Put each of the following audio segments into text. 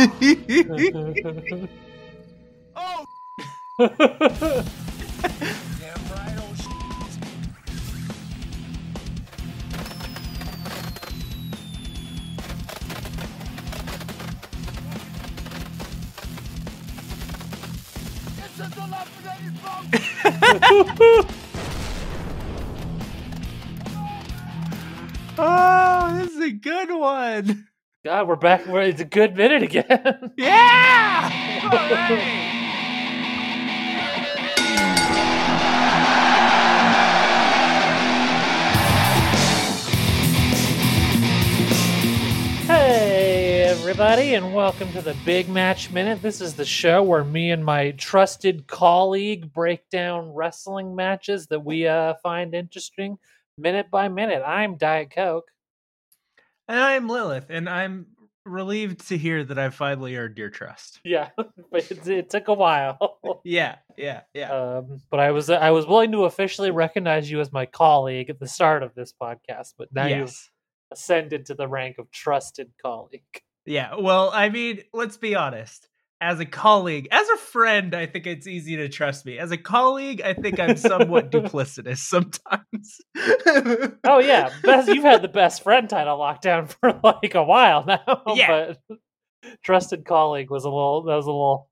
oh, God, we're back. We're, it's a good minute again. Yeah. All right. hey, everybody, and welcome to the Big Match Minute. This is the show where me and my trusted colleague break down wrestling matches that we uh, find interesting minute by minute. I'm Diet Coke. And I'm Lilith, and I'm relieved to hear that I've finally earned your trust. Yeah, but it, it took a while. Yeah, yeah, yeah. Um, but I was I was willing to officially recognize you as my colleague at the start of this podcast, but now you've ascended to the rank of trusted colleague. Yeah. Well, I mean, let's be honest. As a colleague, as a friend, I think it's easy to trust me. As a colleague, I think I'm somewhat duplicitous sometimes. Oh yeah, best, you've had the best friend title locked down for like a while now. Yeah. but trusted colleague was a little that was a little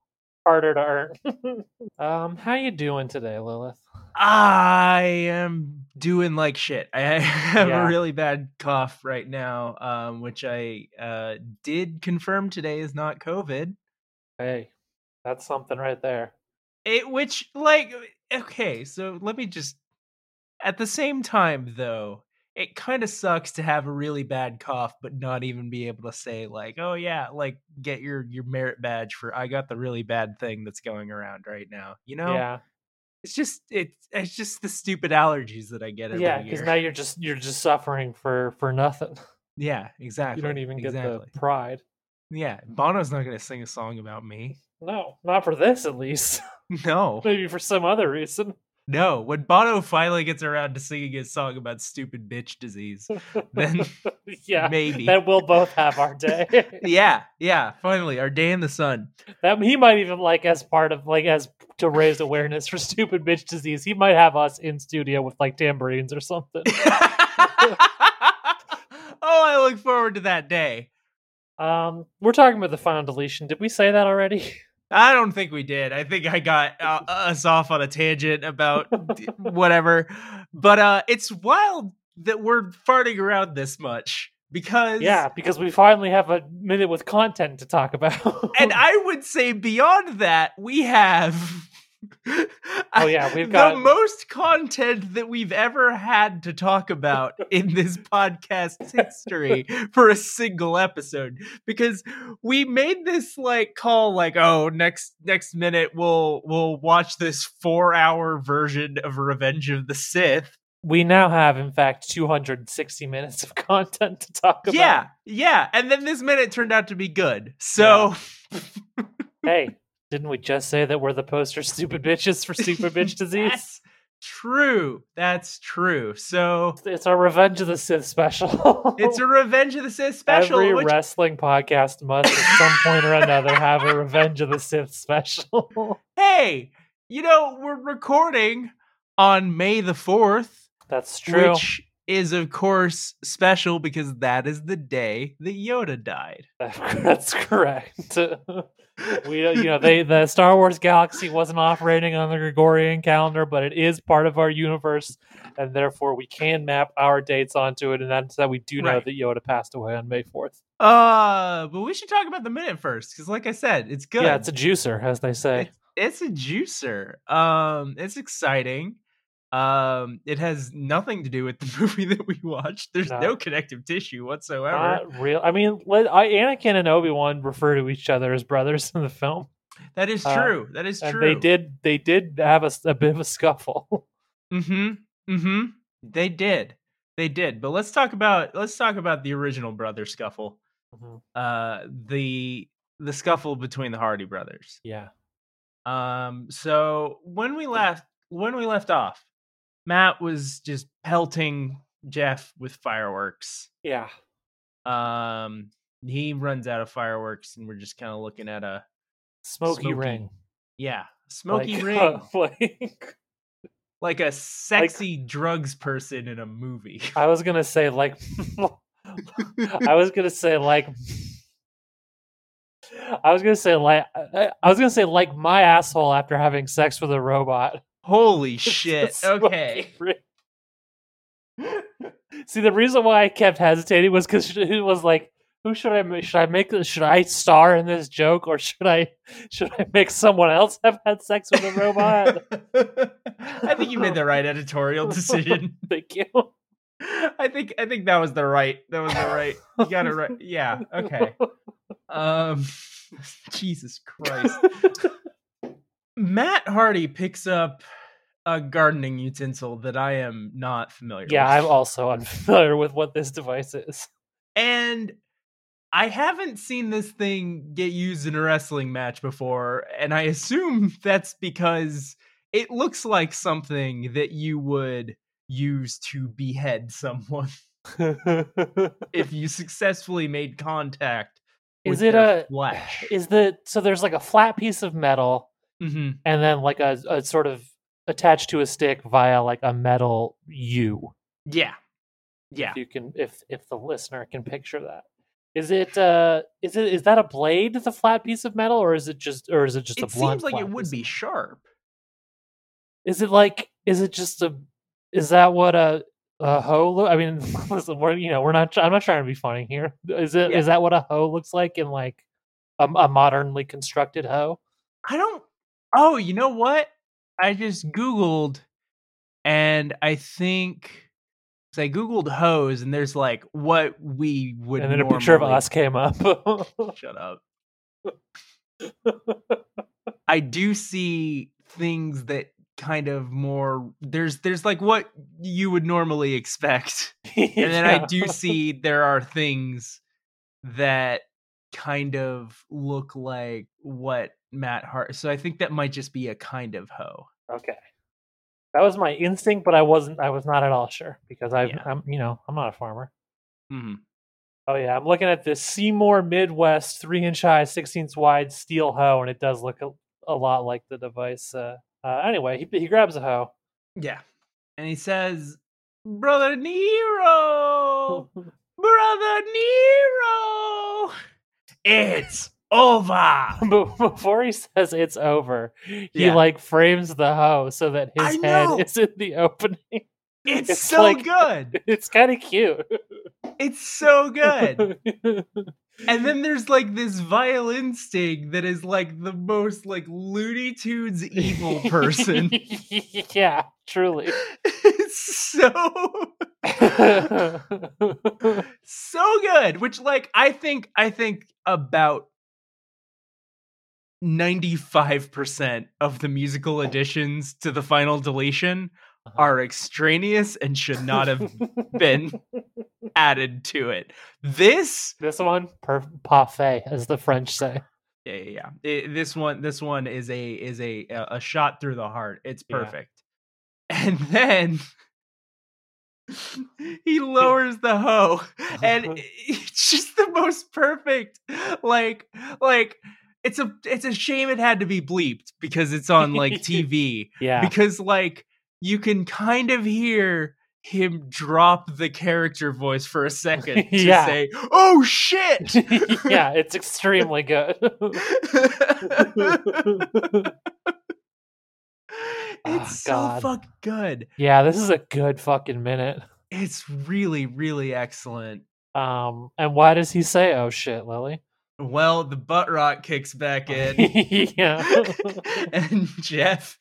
harder to earn. um, how you doing today, Lilith? I am doing like shit. I have Yeah. a really bad cough right now, um, which I uh, did confirm today is not COVID. Hey, that's something right there. It, which, like, okay, so let me just. At the same time, though, it kind of sucks to have a really bad cough, but not even be able to say like, "Oh yeah, like get your your merit badge for I got the really bad thing that's going around right now." You know, Yeah, it's just it's it's just the stupid allergies that I get. Every yeah, because now you're just you're just suffering for for nothing. Yeah, exactly. You don't even get exactly. the pride. Yeah, Bono's not going to sing a song about me. No, not for this at least. No, Maybe for some other reason. no. When Bono finally gets around to singing his song about stupid bitch disease, then yeah, maybe. then we'll both have our day. yeah, yeah. Finally, our day in the sun. that he might even like as part of like as to raise awareness for stupid bitch disease. He might have us in studio with like tambourines or something. oh, I look forward to that day. Um, we're talking about the final deletion. Did we say that already? I don't think we did. I think I got uh, us off on a tangent about whatever. But uh it's wild that we're farting around this much because yeah, because we finally have a minute with content to talk about. and I would say beyond that, we have Oh, yeah, we've got the most content that we've ever had to talk about in this podcast's history for a single episode because we made this like call like oh next next minute we'll we'll watch this 4 hour version of Revenge of the Sith. we now have, in fact, 260 minutes of content to talk about. Yeah, yeah, and then this minute turned out to be good. So Hey, didn't we just say that we're the poster stupid bitches for stupid bitch disease? That's true. That's true. So It's our Revenge of the Sith special. it's a Revenge of the Sith special. Every which- wrestling podcast must, at some point or another, have a Revenge of the Sith special. hey, you know, we're recording on May the 4th, That's true. which is, of course, special because that is the day that Yoda died. That's correct. we, you know, they the Star Wars galaxy wasn't operating on the Gregorian calendar, but it is part of our universe, and therefore we can map our dates onto it. And that's that we do know Right. that Yoda passed away on May fourth. Uh, but we should talk about the minute first because, like I said, it's good. Yeah, it's a juicer, as they say. it's, it's a juicer. Um, it's exciting. Um, it has nothing to do with the movie that we watched. There's No. no, connective tissue whatsoever. Not real. I mean, let, I, Anakin and Obi Wan refer to each other as brothers in the film, that is uh, true. that is and true. they did they did have a bit of a scuffle. Mm-hmm. Mm-hmm. They did. They did. But let's talk about let's talk about the original brother scuffle. Mhm. Uh the the scuffle between the Hardy brothers. Yeah, Um so when we left when we left off, Matt was just pelting Jeff with fireworks. yeah. Um he runs out of fireworks, and we're just kind of looking at a Smoky, Smoky ring. yeah smoky Like- ring, like- like a sexy drugs person in a movie. I was gonna say like I was gonna say like I was gonna say like I I was gonna say like my asshole after having sex with a robot. Holy shit! Okay. See, the reason why I kept hesitating was because it was like, who should I ma- should I make should I star in this joke or should I should I make someone else have had sex with a robot? I think you made the right editorial decision. Thank you. I think I think that was the right that was the right you got it right. Yeah, okay. Um Jesus Christ. Matt Hardy picks up a gardening utensil that I am not familiar Yeah, with. I'm also unfamiliar with what this device is. and I haven't seen this thing get used in a wrestling match before, and I assume that's because it looks like something that you would use to behead someone if you successfully made contact. is it a flesh? is the so there's like a flat piece of metal hmm and then like a, a sort of attached to a stick via like a metal U. Yeah, yeah. If you can if if the listener can picture that. Is it uh is it is that a blade, the flat piece of metal, or is it just or is it just a It seems like it would be sharp. Is it like is it just a is that what a a hoe look? I mean, listen, we're you know we're not. I'm not trying to be funny here. Is it is Yeah. that what a hoe looks like in like a, a modernly constructed hoe? I don't. Oh, you know what? I just Googled, and I think. 'cause I Googled hose, and there's like what we would. and then a picture of us came up. Shut up. I do see things that kind of more. There's there's like what you would normally expect, and then I do see there are things that kind of look like what Matt Hart. So I think that might just be a kind of hoe. Okay. That was my instinct, but I wasn't. I was not at all sure because I, Yeah. I'm, you know, I'm not a farmer. hmm Oh yeah, I'm looking at this Seymour Midwest three inch high, six sixteenths wide steel hoe, and it does look a, a lot like the device. Uh, uh, anyway, he he grabs a hoe. Yeah, and he says, "Brother Nero, brother Nero, it's over." but before he says it's over, he Yeah. like frames the hoe so that his head is in the opening. It's, It's so like- good. It's kind of cute. It's so good. And then there's like this violin sting that is like the most like Looney Tunes evil person. yeah, truly. it's so so good which like i think i think about 95% of the musical additions to the final deletion. Uh-huh. are extraneous and should not have been added to it this This one, per parfait, as the French say. yeah yeah, yeah. It- this one this one is a is a a shot through the heart it's Yeah. perfect and then he lowers the hoe and it's just the most perfect like like it's a it's a shame it had to be bleeped because it's on like tv Yeah. because like you can kind of hear him drop the character voice for a second to Yeah. say oh shit yeah, it's extremely good. it's so God. fucking good yeah, this is a good fucking minute. it's really really excellent Um, and why does he say, "Oh shit, Lily"? Well the butt rock kicks back in yeah. and Jeff,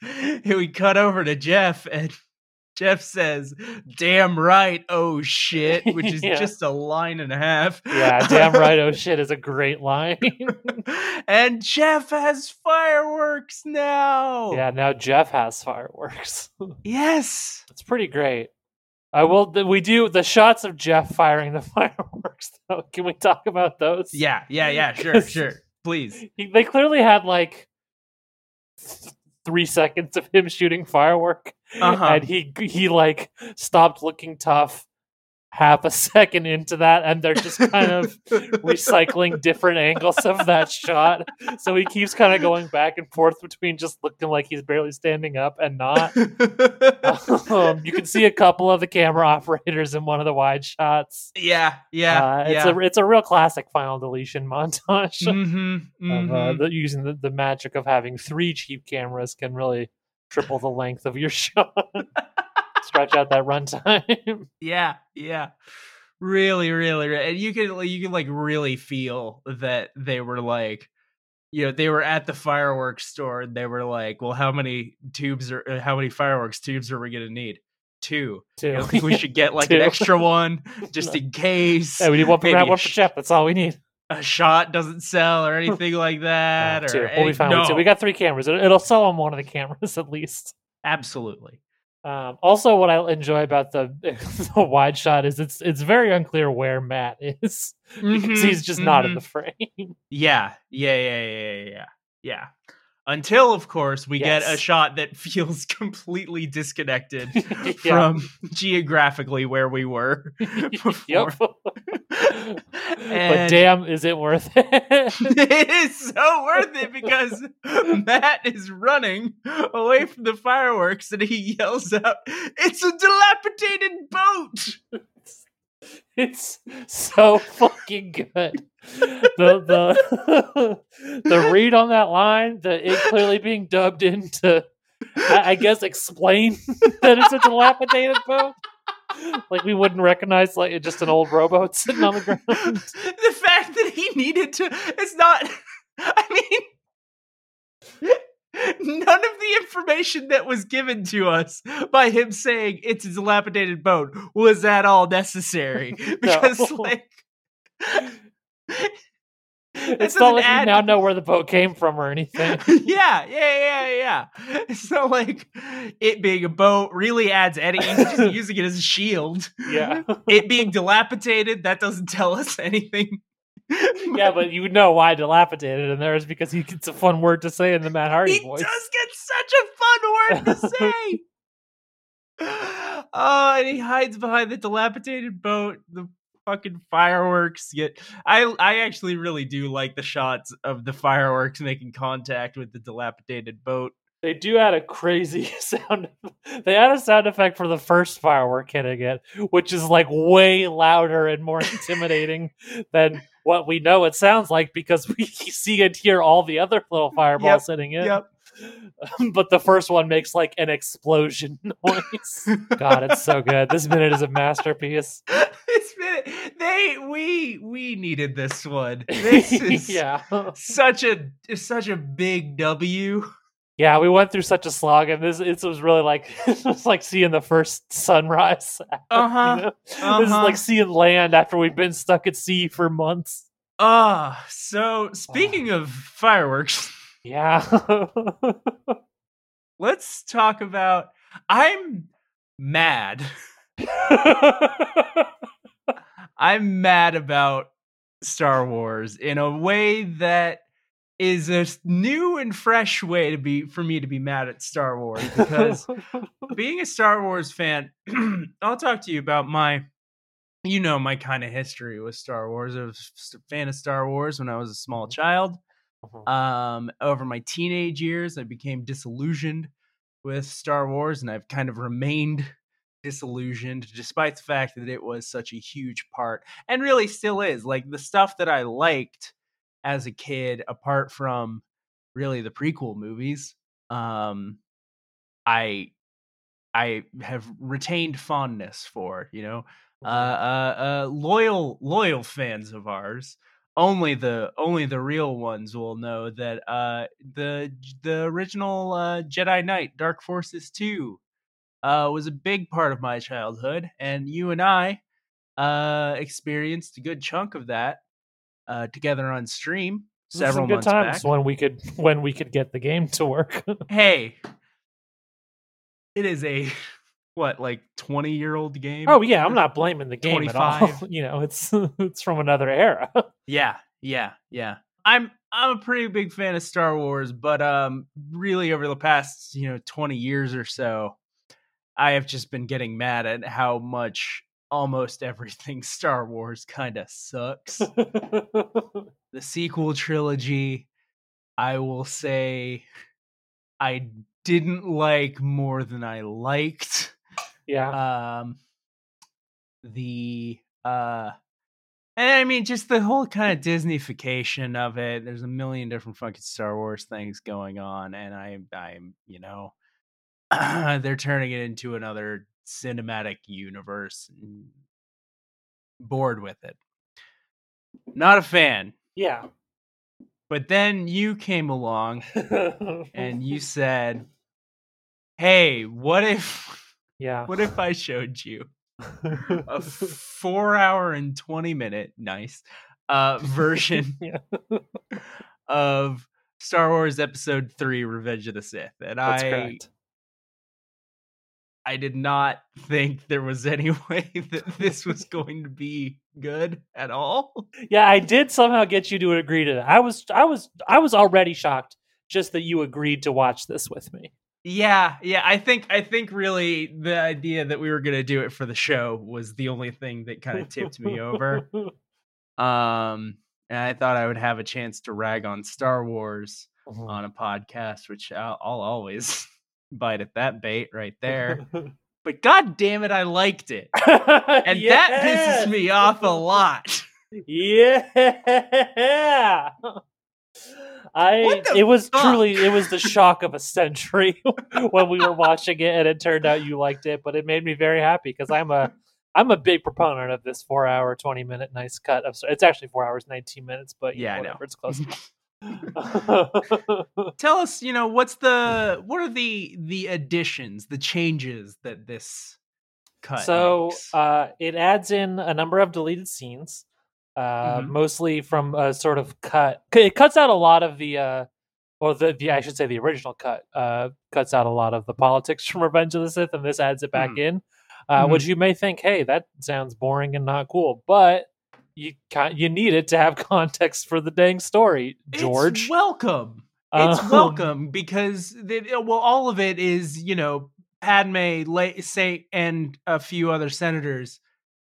we cut over to Jeff, and Jeff says, "Damn right, oh shit," which is Yeah. just a line and a half. yeah, damn right. Oh shit is a great line. and Jeff has fireworks now. yeah, now Jeff has fireworks. Yes. It's pretty great. I will. We do the shots of Jeff firing the fireworks. Though. Can we talk about those? Yeah. Yeah. Yeah. Sure, Sure. Please. He, they clearly had like th- three seconds of him shooting firework, Uh-huh. and he he like stopped looking tough, half a second into that and they're just kind of recycling different angles of that shot. So he keeps kind of going back and forth between just looking like he's barely standing up and not. um, you can see a couple of the camera operators in one of the wide shots. yeah, yeah, Uh, it's yeah. a it's a real classic final deletion montage. mm-hmm, Of, uh, the, using the, the magic of having three cheap cameras can really triple the length of your shot. Stretch out that runtime. yeah, yeah. Really, really, re- and you can you can like really feel that they were like, you know, they were at the fireworks store and they were like, well, how many tubes are uh, how many fireworks tubes are we gonna need? Two. Too. You think we should get like an extra one just in case? Yeah, we need one for Maybe one for sh- Jeff. That's all we need. a shot doesn't sell or anything like that. Or two. We'll be fine no, We got three cameras. It'll sell on one of the cameras at least. absolutely. Um, also, what I enjoy about the, the wide shot is it's it's very unclear where Matt is because Mhm, he's just not in mhm. the frame. Yeah, yeah, yeah, yeah, yeah, yeah. Until, of course, we get a shot that feels completely disconnected Yeah. from geographically where we were. before. but damn, is it worth it? it is so worth it because Matt is running away from the fireworks and he yells out, It's a dilapidated! It's so fucking good. The the the read on that line, the it clearly being dubbed into, I, I guess, explain that it's a dilapidated boat. Like we wouldn't recognize like just an old rowboat sitting on the ground. the fact that he needed to it's not i mean none of the information that was given to us by him saying it's a dilapidated boat was at all necessary because No. like It's not like you now know where the boat came from or anything. yeah, yeah, yeah, yeah. It's not like it being a boat really adds any. He's just using it as a shield. Yeah. It being dilapidated that doesn't tell us anything. Yeah, but you know why dilapidated in there is because he, it's a fun word to say in the Matt Hardy he voice. does get such a fun word to say. oh, and he hides behind the dilapidated boat, the fucking fireworks. Get I I actually really do like the shots of the fireworks making contact with the dilapidated boat. They do add a crazy sound. They add a sound effect for the first firework hitting it, which is like way louder and more intimidating than what we know it sounds like because we see and hear all the other little fireballs hitting it. Yep. But the first one makes like an explosion noise. God, it's so good. This minute is a masterpiece. this minute, they we we needed this one. This is yeah. such a such a big W. Yeah, we went through such a slog, and this it was really like it was like seeing the first sunrise. Uh-huh, You know? This is uh-huh. like seeing land after we've been stuck at sea for months. Ah, so speaking of fireworks, Yeah, let's talk about. I'm mad. I'm mad about Star Wars in a way that is a new and fresh way to be for me to be mad at Star Wars because being a Star Wars fan, I'll talk to you about my, you know, my kind of history with Star Wars. I was a fan of Star Wars when I was a small child. Um, over my teenage years, I became disillusioned with Star Wars, and I've kind of remained disillusioned despite the fact that it was such a huge part and really still is. Like the stuff that I liked as a kid, apart from really the prequel movies, um, I I have retained fondness for, you know, uh, uh, uh, loyal loyal fans of ours. Only the only the real ones will know that uh, the the original uh, Jedi Knight Dark Forces two uh, was a big part of my childhood, and you and I uh, experienced a good chunk of that uh, together on stream several good times back. when we could when we could get the game to work. Hey, it is a what like twenty year old game? oh yeah, I'm not blaming the game at all. 25. You know, it's it's from another era. Yeah, yeah, yeah. I'm I'm a pretty big fan of Star Wars, but um really over the past, you know, 20 years or so, I have just been getting mad at how much almost everything Star Wars kind of sucks. the sequel trilogy, I will say, I didn't like more than I liked. yeah. Um, the uh, and I mean, just the whole kind of Disneyfication of it. There's a million different fucking Star Wars things going on, and I, I'm, you know, they're turning it into another cinematic universe. And bored with it. Not a fan. yeah. But then you came along and you said, "Hey, what if yeah. what if I showed you a 4 hour and 20 minute nice uh version Yeah. of Star Wars episode 3 Revenge of the Sith?" And That's I correct. I did not think there was any way that this was going to be good at all. Yeah, I did somehow get you to agree to that. I was I was I was already shocked just that you agreed to watch this with me. Yeah, yeah. I think I think really the idea that we were gonna do it for the show was the only thing that kind of tipped me over. Um, and I thought I would have a chance to rag on Star Wars Mhm. on a podcast, which I'll, I'll always bite at that bait right there. But god damn it, I liked it, and that pisses me off a lot. Yeah. I it was fuck? truly it was the shock of a century when we were watching it and it turned out you liked it, but it made me very happy because I'm a I'm a big proponent of this four hour, twenty minute nice cut of it's actually four hours, nineteen minutes, but Yeah, I know, whatever, it's close. Tell us, you know, what's the what are the the additions, the changes that this cut? so uh, it adds in a number of deleted scenes uh, Mhm. mostly from a sort of cut it cuts out a lot of the uh, or the, the i should say the original cut uh, cuts out a lot of the politics from revenge of the sith and this adds it back Mhm. in uh, Mhm. which you may think hey that sounds boring and not cool but you you need it to have context for the dang story george It's welcome. It's Um, welcome because the, well, all of it is you know Padme, lay, say, and a few other senators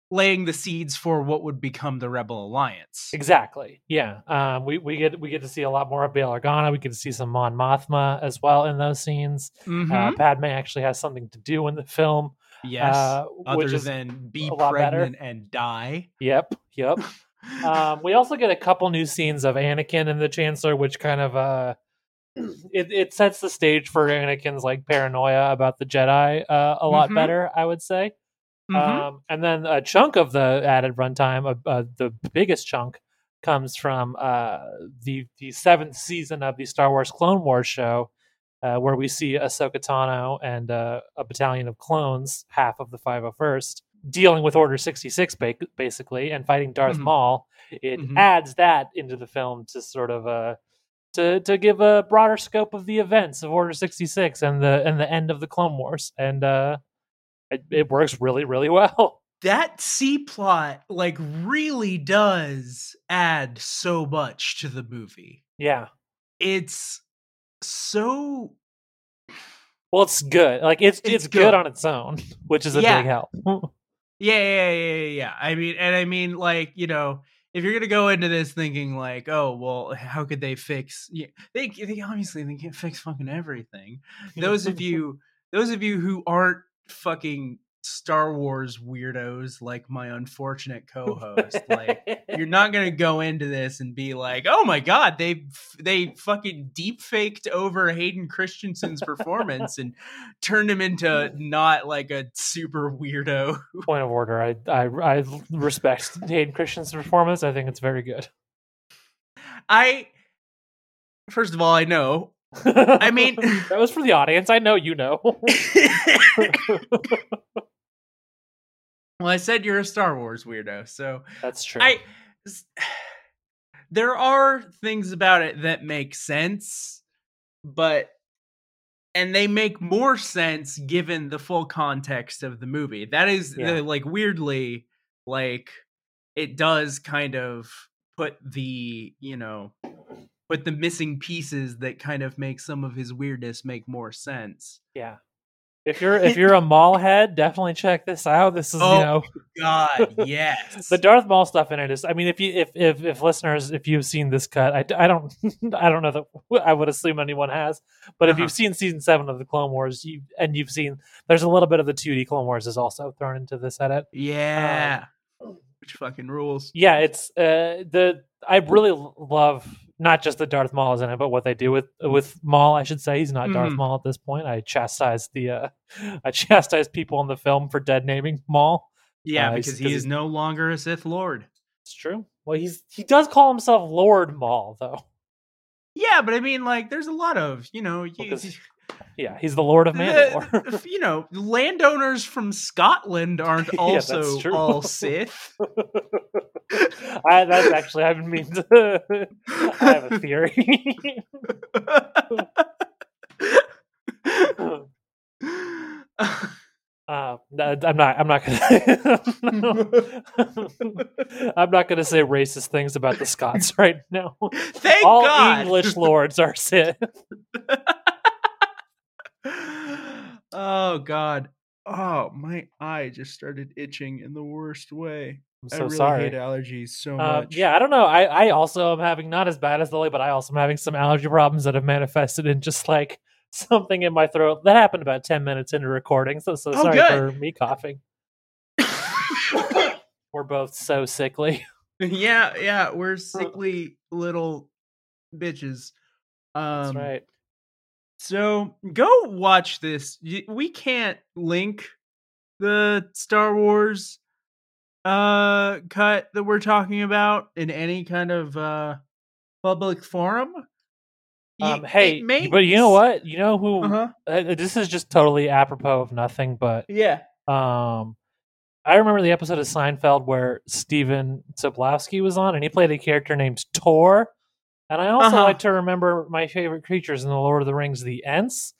laying the seeds for what would become the Rebel Alliance. Exactly. Yeah. Um, we, we get we get to see a lot more of Bail Organa. We get to see some Mon Mothma as well in those scenes. Mhm. Uh, Padme actually has something to do in the film. Yes, uh, other which is than be pregnant and die. Yep. Yep. um, we also get a couple new scenes of Anakin and the Chancellor, which kind of uh, it it sets the stage for Anakin's like paranoia about the Jedi uh, a lot Mhm. better, I would say. Mhm. Um, and then a chunk of the added runtime, uh, uh, the biggest chunk, comes from uh, the the seventh season of the Star Wars Clone Wars show, uh, where we see Ahsoka Tano and uh, a battalion of clones, half of the 501st, dealing with Order 66 ba- basically and fighting Darth Mhm. Maul. It Mhm. adds that into the film to sort of uh, to to give a broader scope of the events of Order 66 and the and the end of the Clone Wars, and uh, it, it works really really well. that C plot like really does add so much to the movie. Yeah. It's so Well, it's good. Like it's it's, It's good. good. on its own, which is a Yeah. big help. Yeah, yeah, yeah, yeah, yeah. I mean, and I mean, like, you know, if you're gonna go into this thinking like, oh, well, how could they fix? Yeah, they, they obviously they can't fix fucking everything. Those of you, those of you who aren't fucking Star Wars weirdos like my unfortunate co-host, like, you're not gonna go into this and be like, oh my god, they they fucking deep faked over Hayden Christensen's performance and turned him into not like a super weirdo point of order. I I, I respect Hayden Christensen's performance. I think it's very good. I first of all, I know. I mean- that was for the audience. I know you know. Well, I said you're a Star Wars weirdo, so That's true. I there are things about it that make sense, but and they make more sense given the full context of the movie. That is Yeah. the, like weirdly like it does kind of put the, you know, put the missing pieces that kind of make some of his weirdness make more sense. yeah. If you're if you're a Maul head, definitely check this out. This is Oh, you know God, yes. the Darth Maul stuff in it is. I mean, if you if if if listeners, if you've seen this cut, I, I don't I don't know that I would assume anyone has, but if Uh-huh. you've seen season seven of the Clone Wars, you and you've seen there's a little bit of the 2D Clone Wars is also thrown into this edit. yeah. Which fucking rules. Yeah, it's uh the I really love not just the Darth Maul is in it, but what they do with with Maul. I should say he's not Darth Mhm. Maul at this point. I chastise the uh I chastise people in the film for dead naming Maul. Yeah, Uh, because 'cause he is no longer a Sith Lord. It's true. Well, he's he does call himself Lord Maul though. Yeah, but I mean, like, there's a lot of, you know, you, Yeah, he's the Lord of Mandalore. the, you know, landowners from Scotland aren't also true. all Sith. I, that's actually I mean to. I have a theory. Uh, I'm not. I'm not gonna. I'm not gonna say racist things about the Scots right now. Thank All God. English lords are Sith. Oh God. Oh, my eye just started itching in the worst way. I'm I so really sorry. hate allergies so Uh, much. yeah, I don't know. I, I also am having not as bad as Lily, but I also am having some allergy problems that have manifested in just like something in my throat. That happened about ten minutes into recording. So so Oh, sorry good. for me coughing. We're both so sickly. yeah, yeah, we're sickly little bitches. Um, That's right. So go watch this. We can't link the Star Wars uh cut that we're talking about in any kind of uh public forum. Um, hey, makes- but you know what? You know who? Uh-huh. uh, this is just totally apropos of nothing, but Yeah. Um, I remember the episode of Seinfeld where Stephen Tobolowsky was on, and he played a character named Tor. And I also Uh-huh. like to remember my favorite creatures in the Lord of the Rings, the Ents.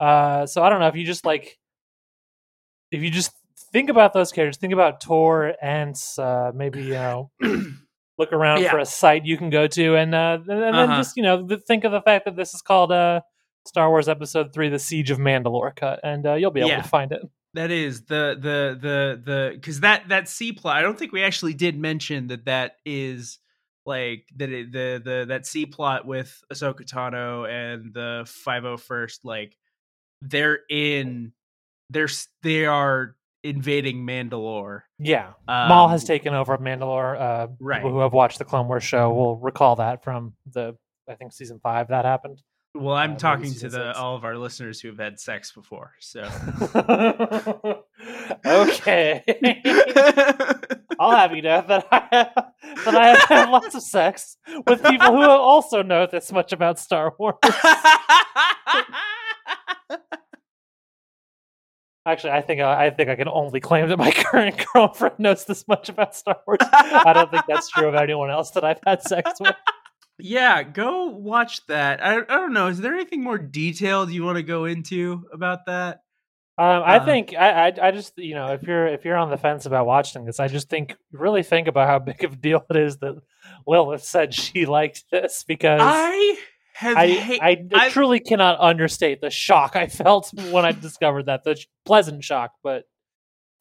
Uh, so I don't know if you just like, if you just think about those characters, think about Tor, Ents, uh, maybe you know, look around Yeah. for a site you can go to, and uh, and then Uh-huh. just you know, think of the fact that this is called uh, Star Wars Episode Three: The Siege of Mandalore cut, and uh, you'll be able Yeah. to find it. That is the the the the because that that C plot. I don't think we actually did mention that that is like that the the that C plot with Ahsoka Tano and the Five Hundred First. Like they're in they're they are invading Mandalore. Yeah, Um, Maul has taken over Mandalore. Uh, Right. People who have watched the Clone Wars show will recall that from the I think season five that happened. Well, uh, I'm maybe talking to the six. all of our listeners who have had sex before. So okay, I'll have you know that I have, that I have had lots of sex with people who also know this much about Star Wars. Actually, I think I, I think I can only claim that my current girlfriend knows this much about Star Wars. I don't think that's true of anyone else that I've had sex with. yeah, go watch that. I, I don't know. Is there anything more detailed you want to go into about that? Um, I Uh, think I, I I just you know if you're if you're on the fence about watching this, I just think really think about how big of a deal it is that Lilith said she liked this because I have I, hate- I, I- truly cannot understate the shock I felt when I discovered that the pleasant shock, but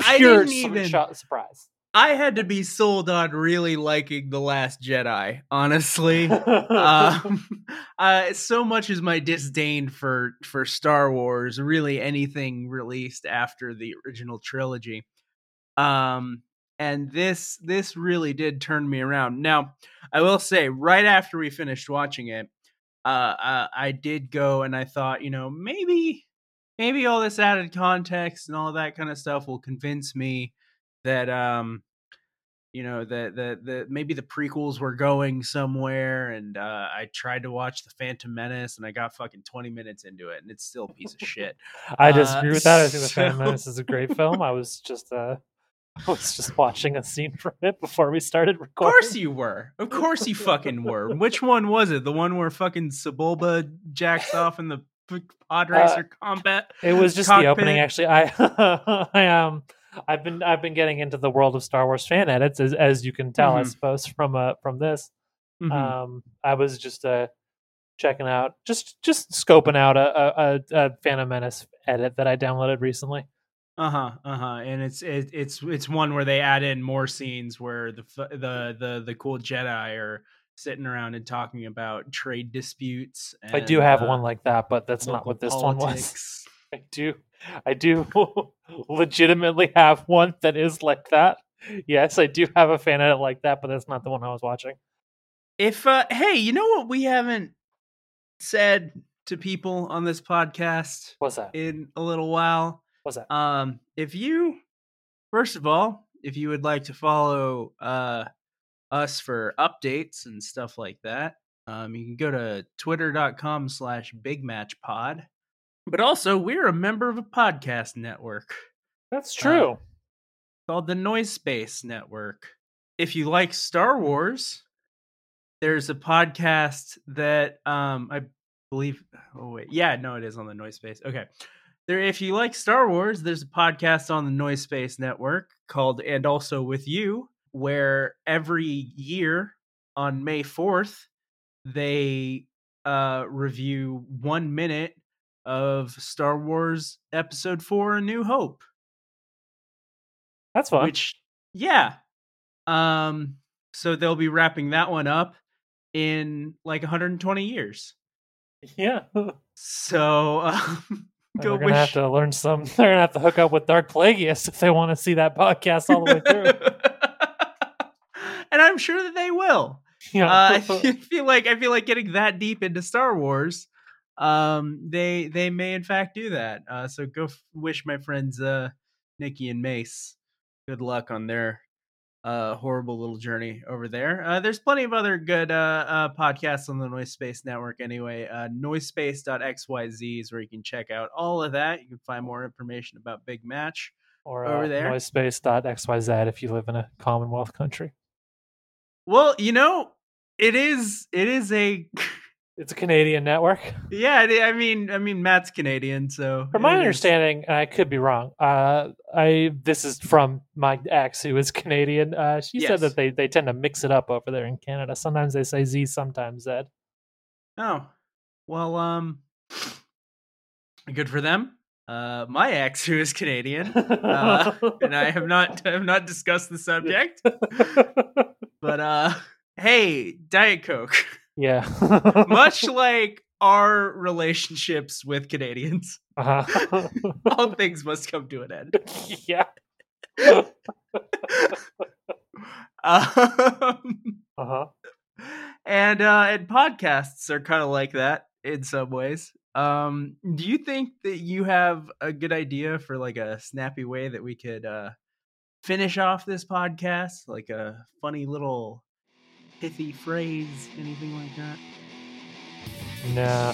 I pure even- sho- surprise. I had to be sold on really liking the Last Jedi. Honestly, um, uh, so much is my disdain for for Star Wars, really anything released after the original trilogy. Um, and this this really did turn me around. Now, I will say, right after we finished watching it, uh, uh, I did go and I thought, you know, maybe maybe all this added context and all that kind of stuff will convince me that um you know that the the maybe the prequels were going somewhere and uh i tried to watch the phantom menace and i got fucking 20 minutes into it and it's still a piece of shit I uh, disagree with that. I think the Phantom Menace is a great film. I was just uh, I was just watching a scene from it before we started of course you were of course you fucking were which one was it the one where fucking sebulba jacks off in the pod racer combat It was just the opening. Actually, I I um I've been I've been getting into the world of Star Wars fan edits as as you can tell, I Mhm. suppose from uh from this. Mhm. Um, I was just uh checking out just just scoping out a, a, a, Phantom Menace edit that I downloaded recently. Uh huh. Uh huh. And it's it, it's it's one where they add in more scenes where the the the the cool Jedi are sitting around and talking about trade disputes. I do have uh, one like that, but that's not what this one was. I do, I do legitimately have one that is like that. Yes, I do have a fan edit like that, but that's not the one I was watching. If uh hey, you know what we haven't said to people on this podcast What's that? in a little while? What's that? Um, if you, first of all, if you would like to follow uh, us for updates and stuff like that, um, you can go to twitter.com slash big match pod. But also, we're a member of a podcast network That's true. called the Noise Space Network. If you like Star Wars, there's a podcast that um, I believe. Oh wait, yeah, no, it is on the Noise Space. Okay, there. If you like Star Wars, there's a podcast on the Noise Space Network called "And Also with You," where every year on May fourth they uh, review one minute of Star Wars Episode Four: A New Hope that's fun. which yeah um so they'll be wrapping that one up in like 120 years yeah, so um, go they're gonna wish have to learn some. They're gonna have to hook up with Darth Plagueis if they want to see that podcast all the way through. and i'm sure that they will Yeah, uh, i feel like i feel like getting that deep into star wars um they they may in fact do that uh so go f- wish my friends uh nikki and mace good luck on their uh horrible little journey over there uh there's plenty of other good uh, uh podcasts on the noise space network anyway uh noisespace.xyz is where you can check out all of that you can find more information about big match or over uh, there. noisespace.xyz if you live in a Commonwealth country. well you know it is it is a It's a Canadian network. yeah i mean i mean matt's canadian so From my understanding, and I could be wrong. Uh, I this is from my ex who is Canadian. Uh, she Yes. said that they they tend to mix it up over there in Canada. Sometimes they say Z, sometimes Z. Oh, well, um, good for them. Uh, my ex, who is Canadian, uh, and I have not have not discussed the subject, but uh, hey, Diet Coke. Yeah. Much like our relationships with Canadians, uh-huh. all things must come to an end. yeah. Um, Uh-huh. and uh and podcasts are kind of like that in some ways um do you think that you have a good idea for like a snappy way that we could uh finish off this podcast like a funny little pithy phrase anything like that Nah.